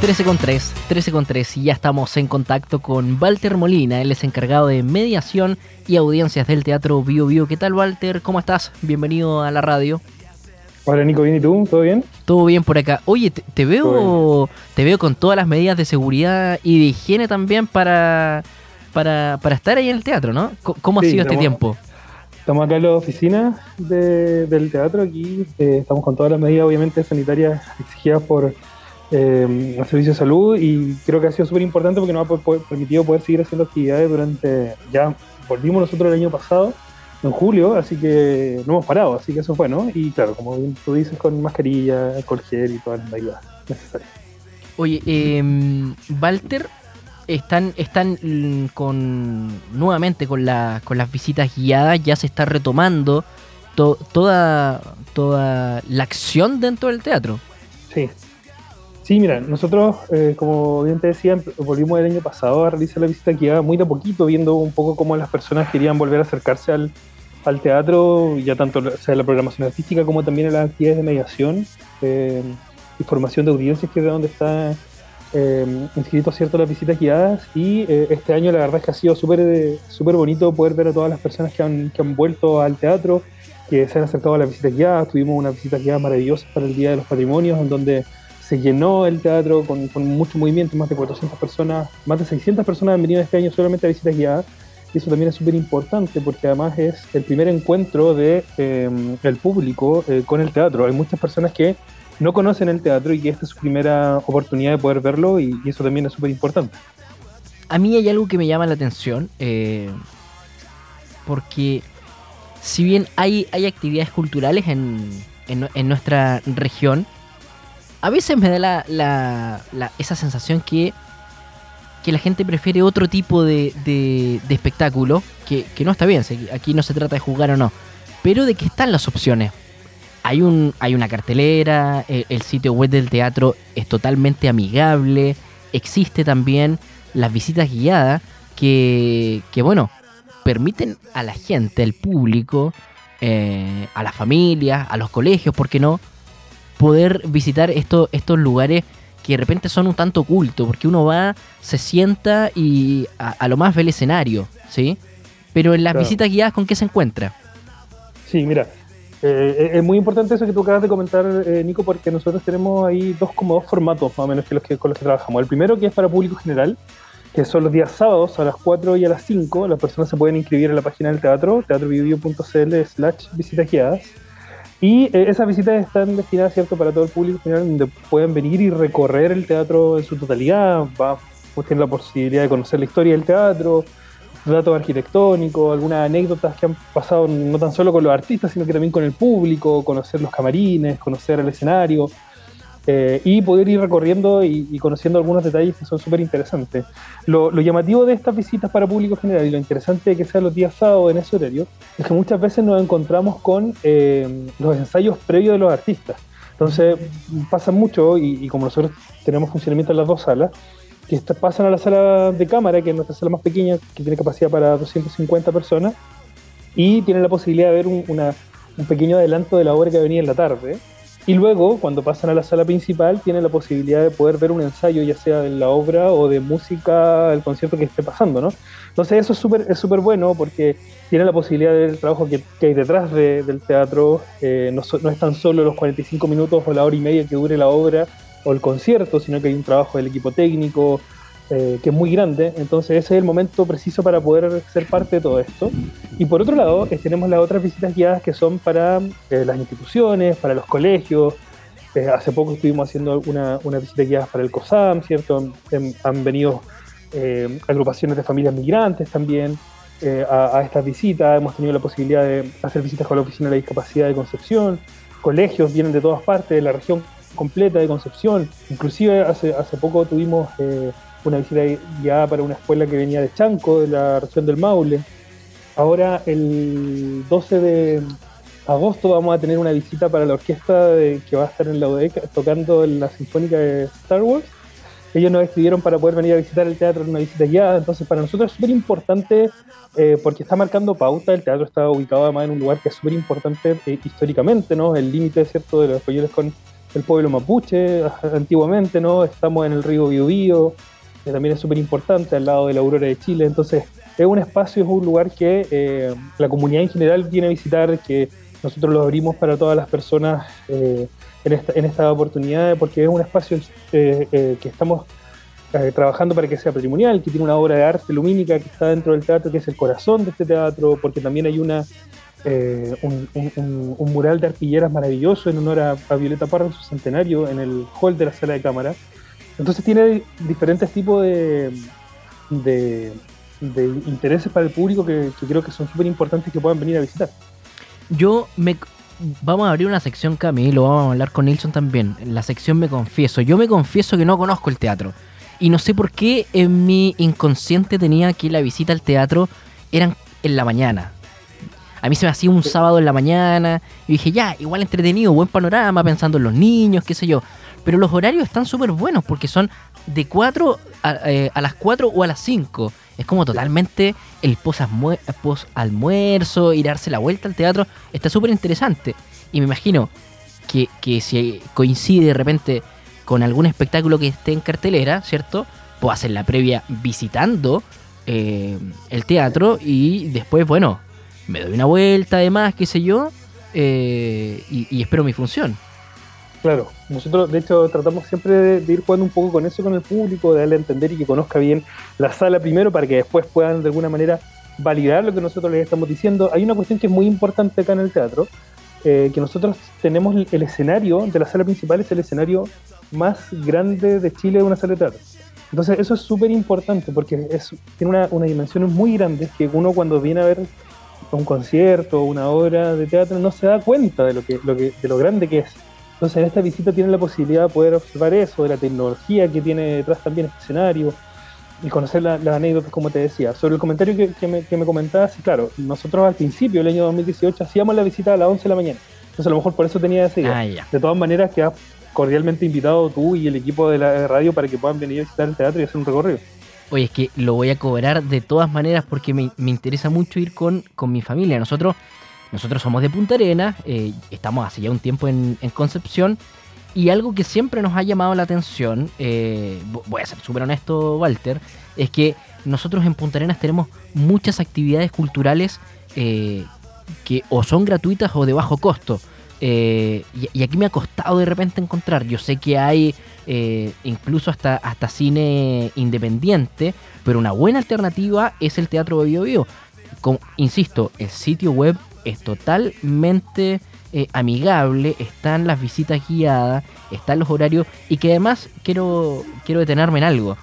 13 con 3, 13 con 3 y ya estamos en contacto con Walter Molina, él es encargado de mediación y audiencias del Teatro Bio Bio. ¿Qué tal Walter? ¿Cómo estás? Bienvenido a la radio. Hola Nico, ¿bien y tú? ¿Todo bien? Todo bien por acá. Oye, te, veo te veo con todas las medidas de seguridad y de higiene también para, para, estar ahí en el teatro, ¿no? ¿Cómo ha sido este tiempo? Estamos acá en la oficina del teatro, aquí eh, estamos con todas las medidas obviamente sanitarias exigidas por eh, al servicio de salud y creo que ha sido súper importante porque nos ha permitido poder seguir haciendo actividades durante, ya volvimos nosotros el año pasado, en julio, así que no hemos parado, así que eso fue, ¿no? Y claro, como tú dices, con mascarilla, alcohol gel y todas las medidas necesarias. Oye, eh, Walter, están, están con nuevamente con, la, con las visitas guiadas, ya se está retomando toda, toda la acción dentro del teatro. Sí, Sí, mira, nosotros, eh, como bien te decía, volvimos el año pasado a realizar la visita guiada muy de poquito, viendo un poco cómo las personas querían volver a acercarse al, teatro, ya tanto sea la programación artística como también en las actividades de mediación eh, y formación de audiencias, que es de donde está eh, inscrito cierto las visitas guiadas. Y eh, este año la verdad es que ha sido súper súper bonito poder ver a todas las personas que han, que han vuelto al teatro, que se han acercado a las visitas guiadas. Tuvimos una visita guiada maravillosa para el Día de los Patrimonios, en donde se llenó el teatro con, mucho movimiento, más de 400 personas, más de 600 personas han venido este año solamente a visitas guiadas. Y eso también es súper importante porque además es el primer encuentro del de, em, el público eh, con el teatro. Hay muchas personas que no conocen el teatro y que esta es su primera oportunidad de poder verlo y, eso también es súper importante. A mí hay algo que me llama la atención eh, porque si bien hay, hay actividades culturales en, en nuestra región, a veces me da la, esa sensación que, la gente prefiere otro tipo de, de, espectáculo, que, no está bien, aquí no se trata de jugar o no, pero de que están las opciones. Hay, un, hay una cartelera, el, el sitio web del teatro es totalmente amigable, existe también las visitas guiadas que, que bueno, permiten a la gente, al público, eh, a las familias, a los colegios, ¿por qué no? Poder visitar estos lugares que de repente son un tanto ocultos, porque uno va, se sienta y a, lo más ve el escenario, ¿sí? Pero en las visitas guiadas, ¿con qué se encuentra? Sí, mira, eh, es muy importante eso que tú acabas de comentar, eh, Nico, porque nosotros tenemos ahí dos como dos formatos, más o menos, que los que, con los que trabajamos. El primero que es para público general, que son los días sábados a las 4 y a las 5. Las personas se pueden inscribir en la página del teatro, teatrovideo.cl slash visitas guiadas. Y eh, esas visitas están destinadas, ¿cierto?, para todo el público general, donde pueden venir y recorrer el teatro en su totalidad, va, pues tienen la posibilidad de conocer la historia del teatro, datos arquitectónicos, algunas anécdotas que han pasado no tan solo con los artistas, sino que también con el público, conocer los camarines, conocer el escenario. Eh, y poder ir recorriendo y, conociendo algunos detalles que son súper interesantes. Lo, llamativo de estas visitas para público general y lo interesante de que sean los días sábados en ese horario es que muchas veces nos encontramos con eh, los ensayos previos de los artistas. Entonces pasa mucho y, como nosotros tenemos funcionamiento en las dos salas, que pasan a la sala de cámara, que es nuestra sala más pequeña, que tiene capacidad para 250 personas, y tienen la posibilidad de ver un, un pequeño adelanto de la obra que venía en la tarde. Y luego, cuando pasan a la sala principal, tienen la posibilidad de poder ver un ensayo, ya sea de la obra o de música, del concierto que esté pasando, ¿no? Entonces eso es súper es súper bueno porque tienen la posibilidad de ver el trabajo que, hay detrás del teatro. Eh, no, no es tan solo los 45 minutos o la hora y media que dure la obra o el concierto, sino que hay un trabajo del equipo técnico, eh, que es muy grande, entonces ese es el momento preciso para poder ser parte de todo esto. Y por otro lado, eh, tenemos las otras visitas guiadas que son para eh, las instituciones, para los colegios. hace poco estuvimos haciendo una, una visita guiada para el COSAM, ¿cierto? Han, venido agrupaciones de familias migrantes también a, a estas visitas. Hemos tenido la posibilidad de hacer visitas con la Oficina de la Discapacidad de Concepción. Colegios vienen de todas partes, de la región completa de Concepción. Inclusive hace, hace poco tuvimos una visita ya para una escuela que venía de Chanco, de la región del Maule. Ahora, el 12 de agosto, vamos a tener una visita para la orquesta que va a estar en la UDEC tocando en la Sinfónica de Star Wars. Ellos nos escribieron para poder venir a visitar el teatro en una visita guiada, entonces para nosotros es súper importante eh, porque está marcando pauta, el teatro está ubicado además en un lugar que es súper importante eh, históricamente, ¿no? El límite, ¿cierto?, de los españoles con, el pueblo mapuche antiguamente, ¿no? Estamos en el río Biobío, que también es súper importante, al lado de la Aurora de Chile. Entonces, es un espacio, es un lugar que eh, la comunidad en general viene a visitar, que nosotros lo abrimos para todas las personas eh, en, esta, en esta oportunidad, porque es un espacio eh, que estamos trabajando para que sea patrimonial, que tiene una obra de arte lumínica que está dentro del teatro, que es el corazón de este teatro, porque también hay una un, mural de arpilleras maravilloso en honor a, Violeta Parra en su centenario en el hall de la sala de cámara. Entonces tiene diferentes tipos de, de, intereses para el público que, creo que son súper importantes que puedan venir a visitar. Yo me... Vamos a abrir una sección, Camilo, vamos a hablar con Nilsson también. La sección me confieso. Yo me confieso que no conozco el teatro. Y no sé por qué en mi inconsciente tenía que la visita al teatro eran en la mañana. A mí se me hacía un sábado en la mañana y dije, ya, igual entretenido, buen panorama, pensando en los niños, qué sé yo. Pero los horarios están súper buenos porque son de 4 eh, a, las 4 o a las 5. Es como totalmente el post-almuerzo, ir a darse la vuelta al teatro. Está súper interesante. Y me imagino que, si coincide de repente con algún espectáculo que esté en cartelera, ¿cierto? Puedo hacer la previa visitando eh, el teatro y después, bueno, me doy una vuelta además, qué sé yo, eh, y espero mi función. Claro, nosotros de hecho tratamos siempre de, ir jugando un poco con eso con el público, de darle a entender y que conozca bien la sala primero para que después puedan de alguna manera validar lo que nosotros les estamos diciendo. Hay una cuestión que es muy importante acá en el teatro, eh, que nosotros tenemos el escenario de la sala principal, es el escenario más grande de Chile de una sala de teatro. Entonces eso es súper importante porque es, tiene una, una dimensión muy grande que uno cuando viene a ver un concierto una obra de teatro no se da cuenta de lo, que, lo que, de lo grande que es. Entonces en esta visita tienen la posibilidad de poder observar eso, de la tecnología que tiene detrás también este escenario y conocer las anécdotas, como te decía. Sobre el comentario que, me, que comentabas, claro, nosotros al principio, el año 2018, hacíamos la visita a las 11 de la mañana. Entonces a lo mejor por eso tenía idea. Ah, de todas maneras, quedas cordialmente invitado tú y el equipo de la radio para que puedan venir a visitar el teatro y hacer un recorrido. Oye, es que lo voy a cobrar de todas maneras porque me, me interesa mucho ir con, con mi familia. Nosotros nosotros somos de Punta Arena, eh, estamos hace ya un tiempo en, Concepción, y algo que siempre nos ha llamado la atención, eh, voy a ser súper honesto, Walter, es que nosotros en Punta Arenas tenemos muchas actividades culturales eh, que o son gratuitas o de bajo costo. Y, aquí me ha costado de repente encontrar. Yo sé que hay incluso hasta, hasta cine independiente, pero una buena alternativa es el Teatro Bio Bio. insisto, el sitio web es totalmente eh, amigable, están las visitas guiadas, están los horarios y que además quiero, quiero detenerme en algo.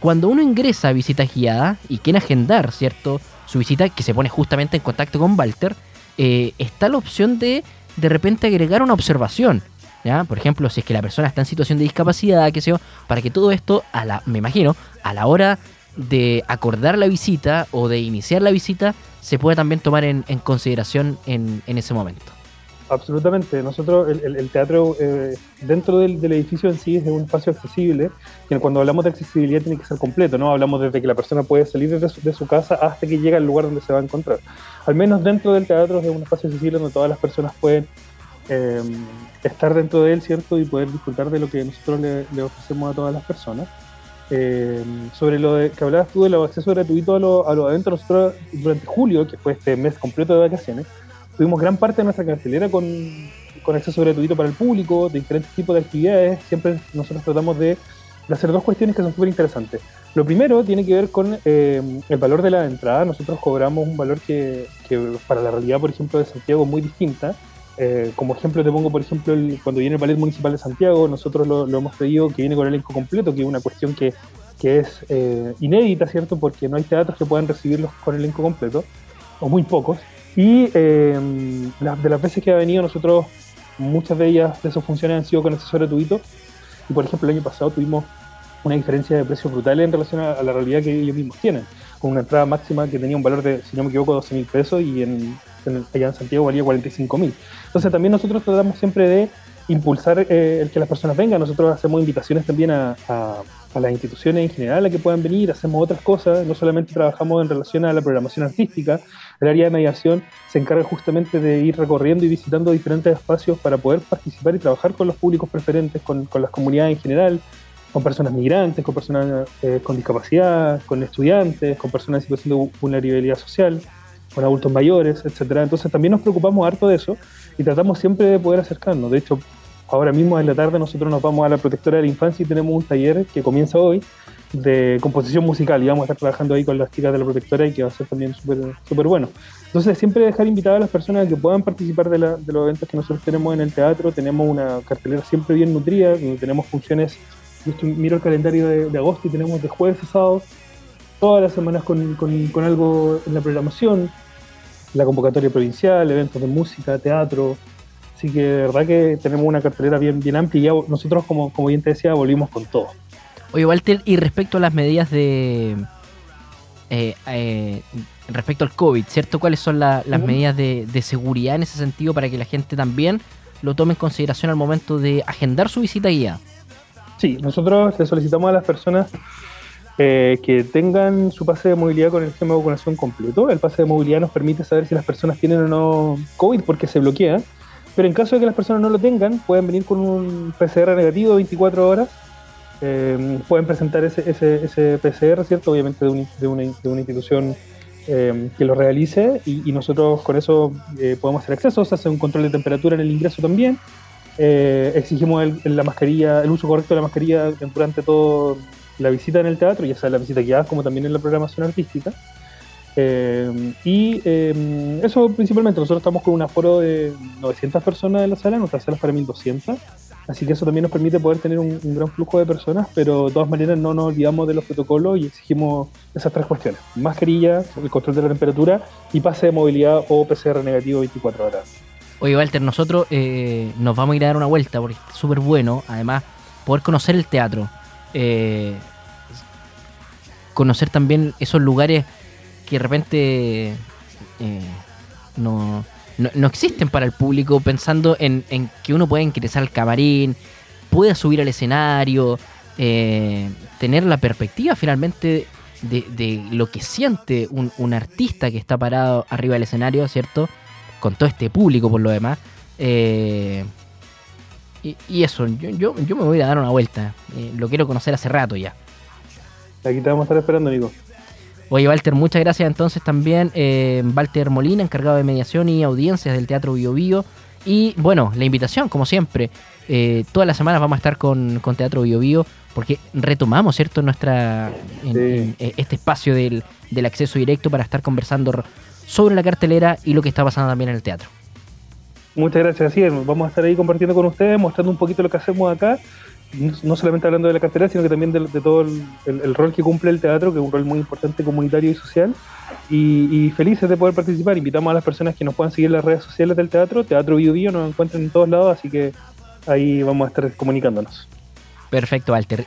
Cuando uno ingresa a visitas guiadas y quiere agendar, ¿cierto? Su visita, que se pone justamente en contacto con Walter, eh, está la opción de de repente agregar una observación. ¿Ya? Por ejemplo, si es que la persona está en situación de discapacidad, que sé yo, para que todo esto, a la, me imagino, a la hora de acordar la visita o de iniciar la visita, se puede también tomar en, consideración en, ese momento. Absolutamente. Nosotros, el, teatro eh, dentro del, edificio en sí es un espacio accesible, que cuando hablamos de accesibilidad tiene que ser completo, ¿no? Hablamos desde que la persona puede salir de su, casa hasta que llega al lugar donde se va a encontrar. Al menos dentro del teatro es un espacio accesible donde todas las personas pueden eh, estar dentro de él, ¿cierto? Y poder disfrutar de lo que nosotros le ofrecemos a todas las personas. Eh, sobre lo de, que hablabas tú del acceso gratuito a los lo adentro, nosotros durante julio, que fue este mes completo de vacaciones, tuvimos gran parte de nuestra cartelera con, con acceso gratuito para el público, de diferentes tipos de actividades. Siempre nosotros tratamos de, hacer dos cuestiones que son súper interesantes. Lo primero tiene que ver con eh, el valor de la entrada. Nosotros cobramos un valor que, que para la realidad, por ejemplo, de Santiago es muy distinta. Eh, como ejemplo te pongo, por ejemplo, cuando viene el Ballet Municipal de Santiago, nosotros lo, hemos pedido que viene con el elenco completo, que es una cuestión que, que es eh, inédita, ¿cierto? Porque no hay teatros que puedan recibirlos con el elenco completo, o muy pocos. Y eh, de las veces que ha venido, nosotros, muchas de ellas, de esas funciones han sido con acceso gratuito. Y por ejemplo, el año pasado tuvimos una diferencia de precios brutales en relación a, la realidad que ellos mismos tienen, con una entrada máxima que tenía un valor de, si no me equivoco, 12 mil pesos y en, allá en Santiago valía 45 mil. Entonces también nosotros tratamos siempre de impulsar eh, el que las personas vengan. Nosotros hacemos invitaciones también a, las instituciones en general a que puedan venir, hacemos otras cosas, no solamente trabajamos en relación a la programación artística, el área de mediación se encarga justamente de ir recorriendo y visitando diferentes espacios para poder participar y trabajar con los públicos preferentes, con, las comunidades en general, con personas migrantes, con personas eh, con discapacidad, con estudiantes, con personas en situación de vulnerabilidad social, con adultos mayores, etcétera. Entonces también nos preocupamos harto de eso y tratamos siempre de poder acercarnos. De hecho, Ahora mismo en la tarde nosotros nos vamos a la protectora de la infancia y tenemos un taller que comienza hoy de composición musical y vamos a estar trabajando ahí con las chicas de la protectora y que va a ser también súper bueno. Entonces siempre dejar invitadas a las personas que puedan participar de, los eventos que nosotros tenemos en el teatro. Tenemos una cartelera siempre bien nutrida, tenemos funciones, miro el calendario de, agosto y tenemos de jueves a sábado, todas las semanas con, con algo en la programación, la convocatoria provincial, eventos de música, teatro, Así que de verdad que tenemos una cartelera bien, bien amplia y ya nosotros, como, como bien te decía, volvimos con todo. Oye, Walter, y respecto a las medidas de... Eh, eh, respecto al COVID, ¿cierto? ¿Cuáles son las medidas de, seguridad en ese sentido para que la gente también lo tome en consideración al momento de agendar su visita guía? Sí, nosotros le solicitamos a las personas eh, que tengan su pase de movilidad con el sistema de vacunación completo. El pase de movilidad nos permite saber si las personas tienen o no COVID porque se bloquea. Pero en caso de que las personas no lo tengan, pueden venir con un PCR negativo de 24 horas. Eh, pueden presentar ese, ese, PCR, ¿cierto? Obviamente de, de, una, de una, institución eh, que lo realice y, nosotros con eso eh, podemos hacer acceso, se hace un control de temperatura en el ingreso también. exigimos el, la mascarilla, el uso correcto de la mascarilla durante toda la visita en el teatro, ya sea la visita guiada como también en la programación artística. Eh, y eh, eso principalmente, nosotros estamos con un aforo de 900 personas en la sala, nuestra sala es para 1200, así que eso también nos permite poder tener un, gran flujo de personas, pero de todas maneras no nos olvidamos de los protocolos y exigimos esas tres cuestiones, mascarilla, el control de la temperatura y pase de movilidad o PCR negativo 24 horas. Oye Walter, nosotros eh, nos vamos a ir a dar una vuelta porque es súper bueno, además, poder conocer el teatro, conocer también esos lugares que de repente eh, no, no, existen para el público, pensando en, que uno puede ingresar al camarín, pueda subir al escenario, eh, tener la perspectiva finalmente de, lo que siente un, artista que está parado arriba del escenario, ¿cierto? Con todo este público por lo demás. Eh, y, eso, yo, yo, yo, me voy a dar una vuelta. lo quiero conocer hace rato ya. Aquí te vamos a estar esperando, amigo. Oye, Walter, muchas gracias entonces también. Eh, Walter Molina, encargado de mediación y audiencias del Teatro Bio Bio. Y bueno, la invitación, como siempre. Eh, todas las semanas vamos a estar con, Teatro Bio Bio porque retomamos, ¿cierto?, nuestra eh, este espacio del, del acceso directo para estar conversando sobre la cartelera y lo que está pasando también en el teatro. Muchas gracias, así Vamos a estar ahí compartiendo con ustedes, mostrando un poquito lo que hacemos acá no solamente hablando de la cartera, sino que también de, todo el, rol que cumple el teatro, que es un rol muy importante comunitario y social. Y, felices de poder participar. Invitamos a las personas que nos puedan seguir en las redes sociales del teatro, Teatro Bio Bio, nos encuentran en todos lados, así que ahí vamos a estar comunicándonos. Perfecto, Walter.